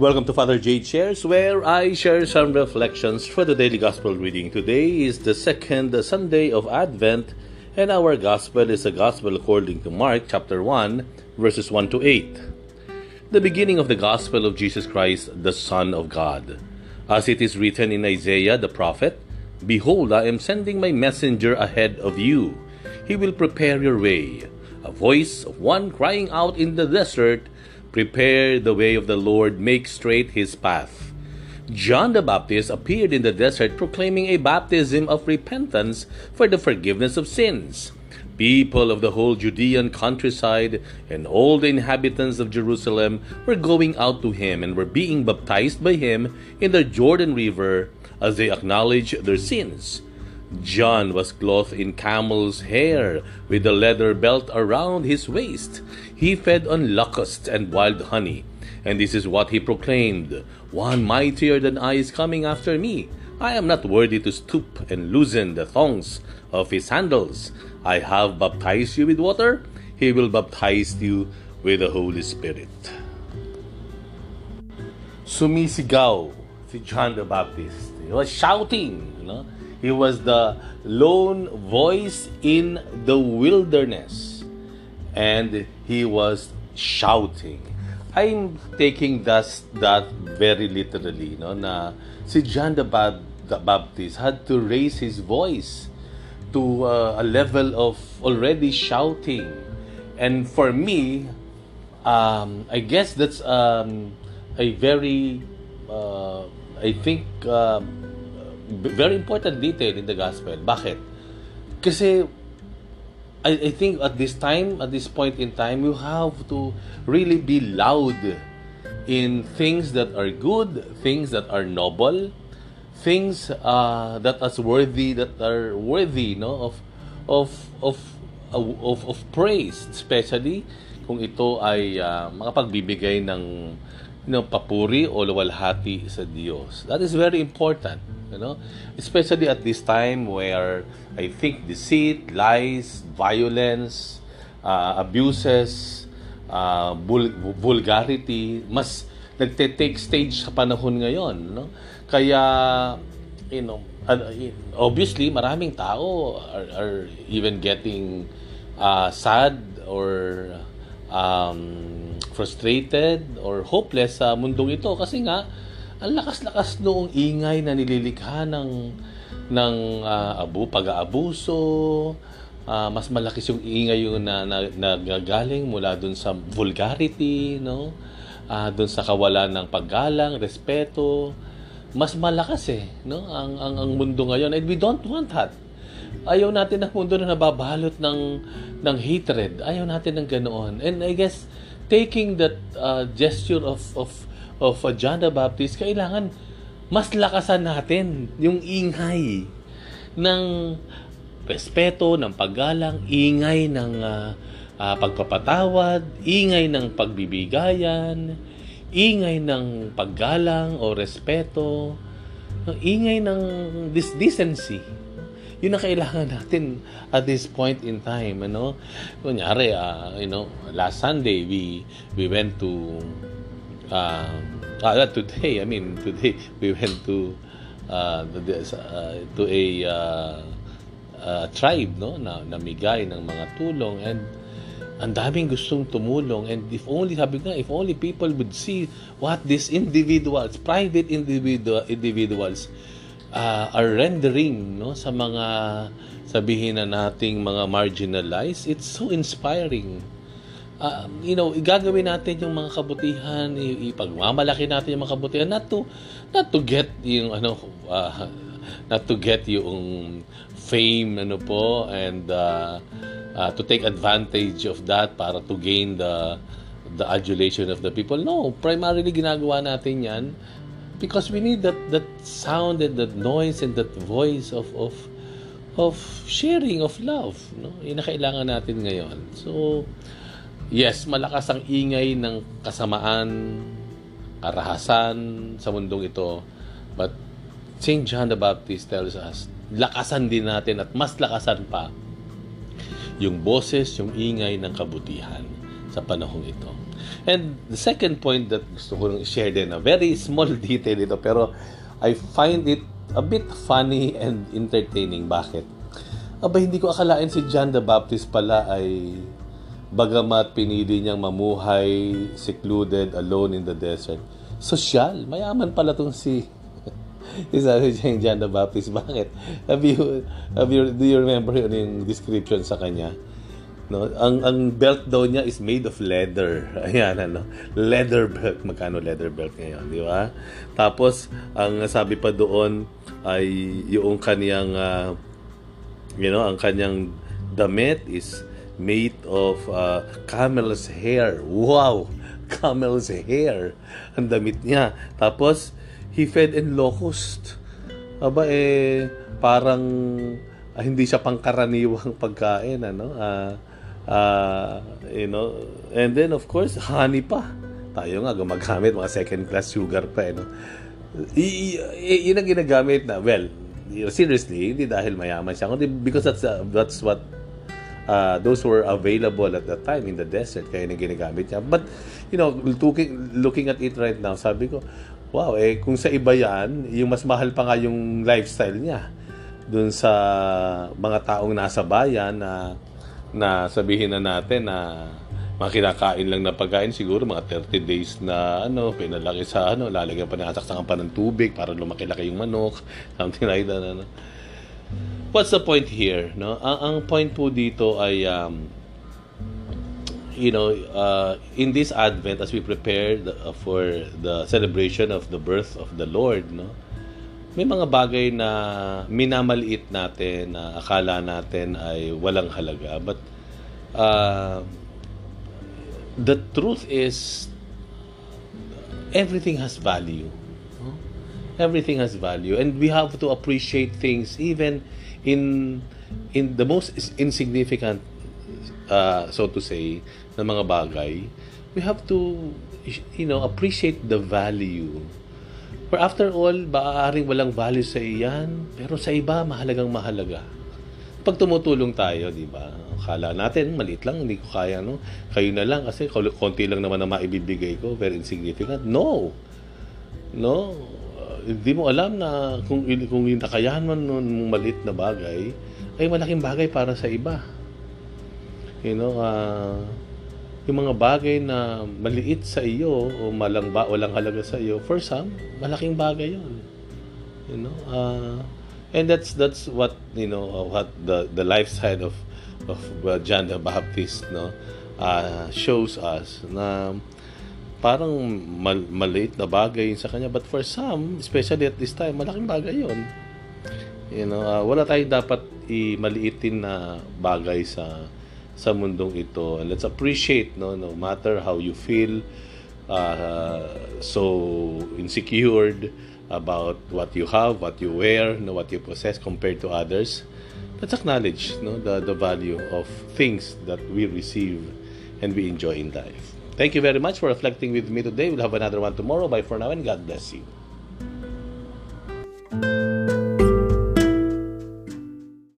Welcome to Father J Shares, where I share some reflections for the daily gospel reading. Today is the second Sunday of Advent, and our gospel is the gospel according to Mark chapter 1, verses 1 to 8. The beginning of the gospel of Jesus Christ, the Son of God. As it is written in Isaiah the prophet, Behold, I am sending my messenger ahead of you. He will prepare your way. A voice of one crying out in the desert, Prepare the way of the Lord, make straight his path. John the Baptist appeared in the desert proclaiming a baptism of repentance for the forgiveness of sins. People of the whole Judean countryside and all the inhabitants of Jerusalem were going out to him and were being baptized by him in the Jordan River as they acknowledged their sins. John was clothed in camel's hair with a leather belt around his waist. He fed on locusts and wild honey. And this is what he proclaimed One mightier than I is coming after me. I am not worthy to stoop and loosen the thongs of his sandals. I have baptized you with water. He will baptize you with the Holy Spirit. Sumisigaw si John the Baptist. He was shouting, you know. He was the lone voice in the wilderness. And he was shouting. I'm taking that, that very literally, no, na si John the, Bab- the Baptist had to raise his voice to uh, a level of already shouting. And for me, um, I guess that's um, a very, uh, I think, uh, very important detail in the gospel. Bakit? Kasi I, I think at this time, at this point in time, you have to really be loud in things that are good, things that are noble, things uh, that are worthy, that are worthy, no, of of of of, of praise, especially kung ito ay uh, makapagbibigay ng you know, papuri o luwalhati sa Diyos. That is very important, you know, especially at this time where I think deceit, lies, violence, uh, abuses, uh, vul- vulgarity, mas nagte-take stage sa panahon ngayon, no? Kaya, you know, obviously, maraming tao are, are even getting uh, sad or um, frustrated or hopeless sa mundong ito kasi nga ang lakas-lakas noong ingay na nililikha ng ng uh, abu pag-aabuso. Uh, mas malaki yung ingay yung na, na, nagagaling mula dun sa vulgarity no? Uh, dun sa kawalan ng paggalang respeto. Mas malakas eh no? Ang, ang ang mundo ngayon. And we don't want that ayaw natin ng mundo na nababalot ng ng hatred. Ayaw natin ng ganoon. And I guess taking that uh, gesture of of of uh, John the Baptist, kailangan mas lakasan natin yung ingay ng respeto, ng paggalang, ingay ng uh, uh, pagpapatawad, ingay ng pagbibigayan, ingay ng paggalang o respeto, ingay ng dis- decency yun ang kailangan natin at this point in time, ano? Kunyari, uh, you know, last Sunday, we, we went to, uh, uh, today, I mean, today, we went to, uh, to a, uh, uh, tribe, no? Na, namigay ng mga tulong and ang daming gustong tumulong and if only sabi nga if only people would see what these individuals private individual individuals uh, are rendering no sa mga sabihin na nating mga marginalized it's so inspiring. Uh, you know igagawin natin yung mga kabutihan ipagmamalaki natin yung mga kabutihan not to not to get yung ano uh, not to get yung fame ano po and uh, uh, to take advantage of that para to gain the the adulation of the people. No primarily ginagawa natin yan because we need that that sound and that noise and that voice of of of sharing of love no yun na kailangan natin ngayon so yes malakas ang ingay ng kasamaan karahasan sa mundong ito but St. John the Baptist tells us lakasan din natin at mas lakasan pa yung boses, yung ingay ng kabutihan. sa panahong ito. And the second point that gusto ko share din, a very small detail ito, pero I find it a bit funny and entertaining. Bakit? Aba, hindi ko akalain si John the Baptist pala ay bagamat pinili niyang mamuhay secluded, alone in the desert. Sosyal. Mayaman pala tong si Sabi niya yung John the Baptist. Bakit? Have you, have you, do you remember yung description sa kanya? No, ang ang belt daw niya is made of leather. Ayan ano, leather belt. Magkano leather belt ngayon, di ba? Tapos ang sabi pa doon ay yung kaniyang uh, you know, ang kanyang damit is made of uh, camel's hair. Wow! Camel's hair. Ang damit niya. Tapos he fed in locust. Aba eh parang ah, hindi siya pangkaraniwang pagkain ano. Uh, Uh, you know, and then of course, honey pa. Tayo nga gumagamit mga second class sugar pa, eh, no? I, i, yun ang ginagamit na, well, seriously, hindi dahil mayaman siya, kundi because that's, uh, that's what uh, those were available at that time in the desert, kaya na ginagamit niya. But, you know, looking, looking at it right now, sabi ko, wow, eh, kung sa iba yan, yung mas mahal pa nga yung lifestyle niya dun sa mga taong nasa bayan na na sabihin na natin na makinakain lang na pagkain siguro mga 30 days na ano pinalaki sa ano lalagyan pa ng asaksakan pa ng tubig para lumaki-laki yung manok. Something like that ano. What's the point here no? Ang, ang point po dito ay um, you know uh, in this advent as we prepare the, uh, for the celebration of the birth of the Lord no may mga bagay na minamaliit natin na akala natin ay walang halaga but uh, the truth is everything has value. Everything has value and we have to appreciate things even in in the most insignificant uh, so to say na mga bagay. We have to you know appreciate the value For after all, maaaring walang value sa iyan, pero sa iba, mahalagang mahalaga. Pag tumutulong tayo, di ba? Akala natin, maliit lang, hindi ko kaya, no? Kayo na lang, kasi konti lang naman na maibibigay ko, very insignificant. No! No? Hindi mo alam na kung, kung yung nakayahan mo ng maliit na bagay, ay malaking bagay para sa iba. You know, uh, yung mga bagay na maliit sa iyo o malang ba, walang halaga sa iyo, for some, malaking bagay yon You know, uh, and that's that's what you know uh, what the the life side of of uh, John the Baptist no uh, shows us na parang mal, maliit na bagay sa kanya. But for some especially at this time malaking bagay yon you know uh, wala tayong dapat i-maliitin na bagay sa sa mundong ito. And let's appreciate, no, no matter how you feel uh, so insecure about what you have, what you wear, no, what you possess compared to others. Let's acknowledge no, the, the value of things that we receive and we enjoy in life. Thank you very much for reflecting with me today. We'll have another one tomorrow. Bye for now and God bless you.